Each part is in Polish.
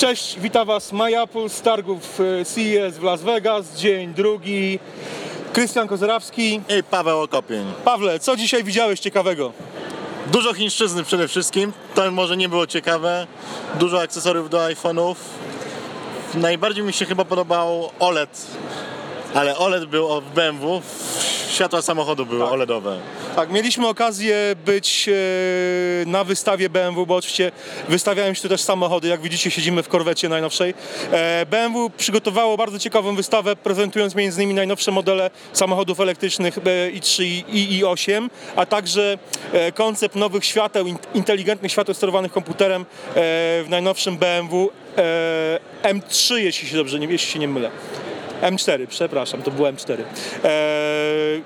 Cześć, witam Was MyApple z targów e, CES w Las Vegas, dzień drugi. Krystian Kozerawski. I Paweł Okopień. Pawle, co dzisiaj widziałeś ciekawego? Dużo chińszczyzny przede wszystkim. To może nie było ciekawe. Dużo akcesoriów do iPhone'ów. Najbardziej mi się chyba podobał OLED. Ale OLED był w BMW. Światła samochodu były Tak. OLEDowe. Tak, mieliśmy okazję być e, na wystawie BMW, bo oczywiście wystawiają się tu też samochody. Jak widzicie, siedzimy w korwecie najnowszej. E, BMW przygotowało bardzo ciekawą wystawę, prezentując między innymi najnowsze modele samochodów elektrycznych e, i3 i i8, a także e, koncept nowych świateł, in- inteligentnych świateł sterowanych komputerem e, w najnowszym BMW e, M3, jeśli się dobrze nie, jeśli się nie mylę. M4, przepraszam, to było M4. Eee,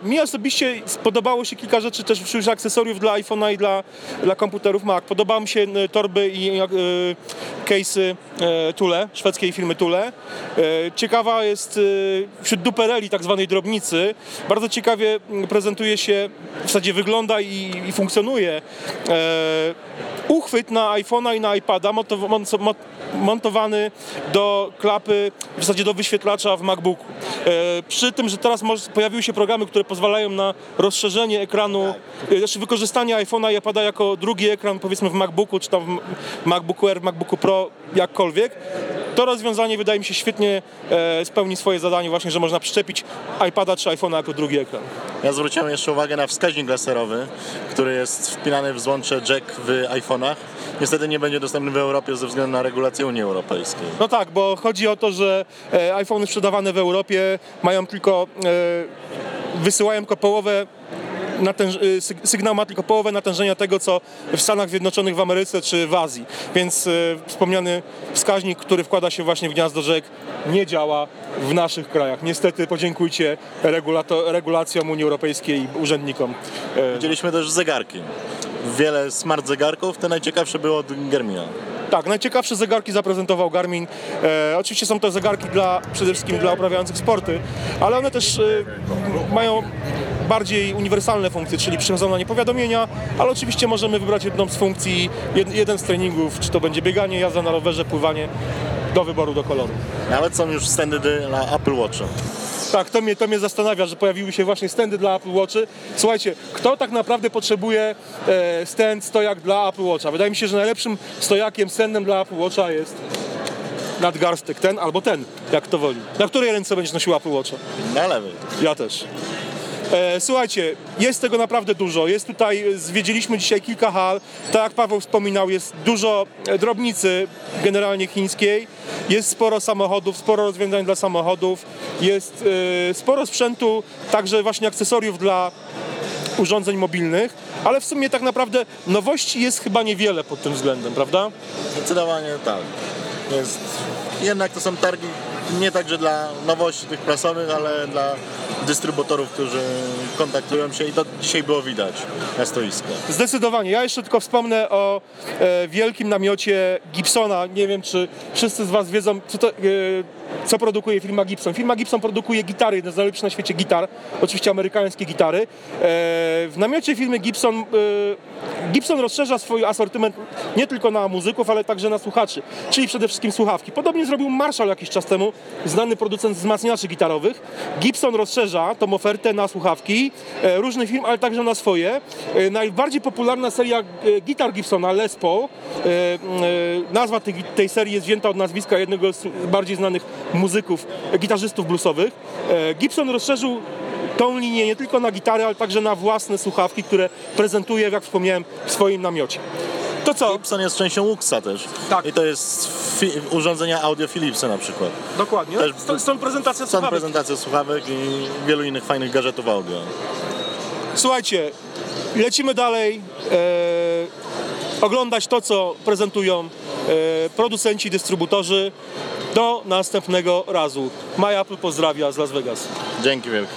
mi osobiście spodobało się kilka rzeczy też wśród akcesoriów dla iPhone'a i dla, dla komputerów Mac. Podobały mi się e, torby i e, case'y e, szwedzkiej firmy Thule. E, ciekawa jest e, wśród dupereli, tak zwanej drobnicy, bardzo ciekawie m, prezentuje się, w zasadzie wygląda i, i funkcjonuje e, uchwyt na iPhone'a i na iPada montow- mon- mon- montowany do klapy, w zasadzie do wyświetlacza w MacBooku. E, przy tym, że teraz pojawiły się programy, które pozwalają na rozszerzenie ekranu, e, znaczy wykorzystanie iPhone'a i iPada jako drugi ekran, powiedzmy w MacBooku, czy tam w MacBooku Air, MacBooku Pro, jakkolwiek. To rozwiązanie wydaje mi się świetnie e, spełni swoje zadanie właśnie, że można przyczepić iPada czy iPhone'a jako drugi ekran. Ja zwróciłem jeszcze uwagę na wskaźnik laserowy, który jest wpinany w złącze jack w iPhone'ach. Niestety nie będzie dostępny w Europie ze względu na regulację Unii Europejskiej. No tak, bo chodzi o to, że e, iPhony sprzedawane w Europie mają tylko, e, wysyłają tylko połowę natęż- y, syg- sygnał ma tylko połowę natężenia tego, co w Stanach Zjednoczonych, w Ameryce czy w Azji. Więc e, wspomniany wskaźnik, który wkłada się właśnie w gniazdo rzek, nie działa w naszych krajach. Niestety podziękujcie regulato- regulacjom Unii Europejskiej i urzędnikom. E, Widzieliśmy też zegarki. Wiele smart zegarków, te najciekawsze były od Garmina. Tak, najciekawsze zegarki zaprezentował Garmin. E, oczywiście są to zegarki dla, przede wszystkim dla uprawiających sporty, ale one też e, mają bardziej uniwersalne funkcje, czyli przychodzą na nie powiadomienia, ale oczywiście możemy wybrać jedną z funkcji, jed, jeden z treningów, czy to będzie bieganie, jazda na rowerze, pływanie, do wyboru, do koloru. Nawet są już standardy dla Apple Watcha. Tak, to mnie, to mnie zastanawia, że pojawiły się właśnie stędy dla Apple Watchy. Słuchajcie, kto tak naprawdę potrzebuje e, stand, stojak dla Apple Watcha? Wydaje mi się, że najlepszym stojakiem, standem dla Apple Watcha jest nadgarstek ten albo ten, jak to woli. Na której ręce będziesz nosił Apple Watcha? Na lewej. Ja też. E, słuchajcie, jest tego naprawdę dużo. Jest tutaj, zwiedziliśmy dzisiaj kilka hal. Tak jak Paweł wspominał, jest dużo e, drobnicy generalnie chińskiej. Jest sporo samochodów, sporo rozwiązań dla samochodów. Jest e, sporo sprzętu, także właśnie akcesoriów dla urządzeń mobilnych. Ale w sumie tak naprawdę nowości jest chyba niewiele pod tym względem, prawda? Zdecydowanie tak. Jest, jednak to są targi nie także dla nowości tych prasowych, ale dla dystrybutorów, którzy kontaktują się i to dzisiaj było widać na stoiskach. Zdecydowanie. Ja jeszcze tylko wspomnę o e, wielkim namiocie Gibsona. Nie wiem, czy wszyscy z Was wiedzą, co, to, e, co produkuje firma Gibson. Firma Gibson produkuje gitary, jedne z najlepszych na świecie gitar, oczywiście amerykańskie gitary. E, w namiocie firmy Gibson e, Gibson rozszerza swój asortyment nie tylko na muzyków, ale także na słuchaczy, czyli przede wszystkim słuchawki. Podobnie zrobił Marshall jakiś czas temu, znany producent wzmacniaczy gitarowych. Gibson rozszerza tą ofertę na słuchawki e, różnych firm, ale także na swoje. E, najbardziej popularna seria e, gitar Gibsona, Les Paul. E, e, nazwa tej, tej serii jest wzięta od nazwiska jednego z bardziej znanych muzyków, gitarzystów bluesowych. E, Gibson rozszerzył tą linię nie tylko na gitary, ale także na własne słuchawki, które prezentuje, jak wspomniałem, w swoim namiocie. To co? Gibson jest częścią Wuxa też. Tak. I to jest urządzenia audio Philipsa na przykład. Dokładnie. Też- Stąd, stąd prezentacja Są słuchawek. prezentacje słuchawek i wielu innych fajnych gadżetów audio. Słuchajcie, lecimy dalej. E, oglądać to, co prezentują e, producenci, dystrybutorzy. Do następnego razu. My Apple pozdrawia z Las Vegas. Dzięki wielkie.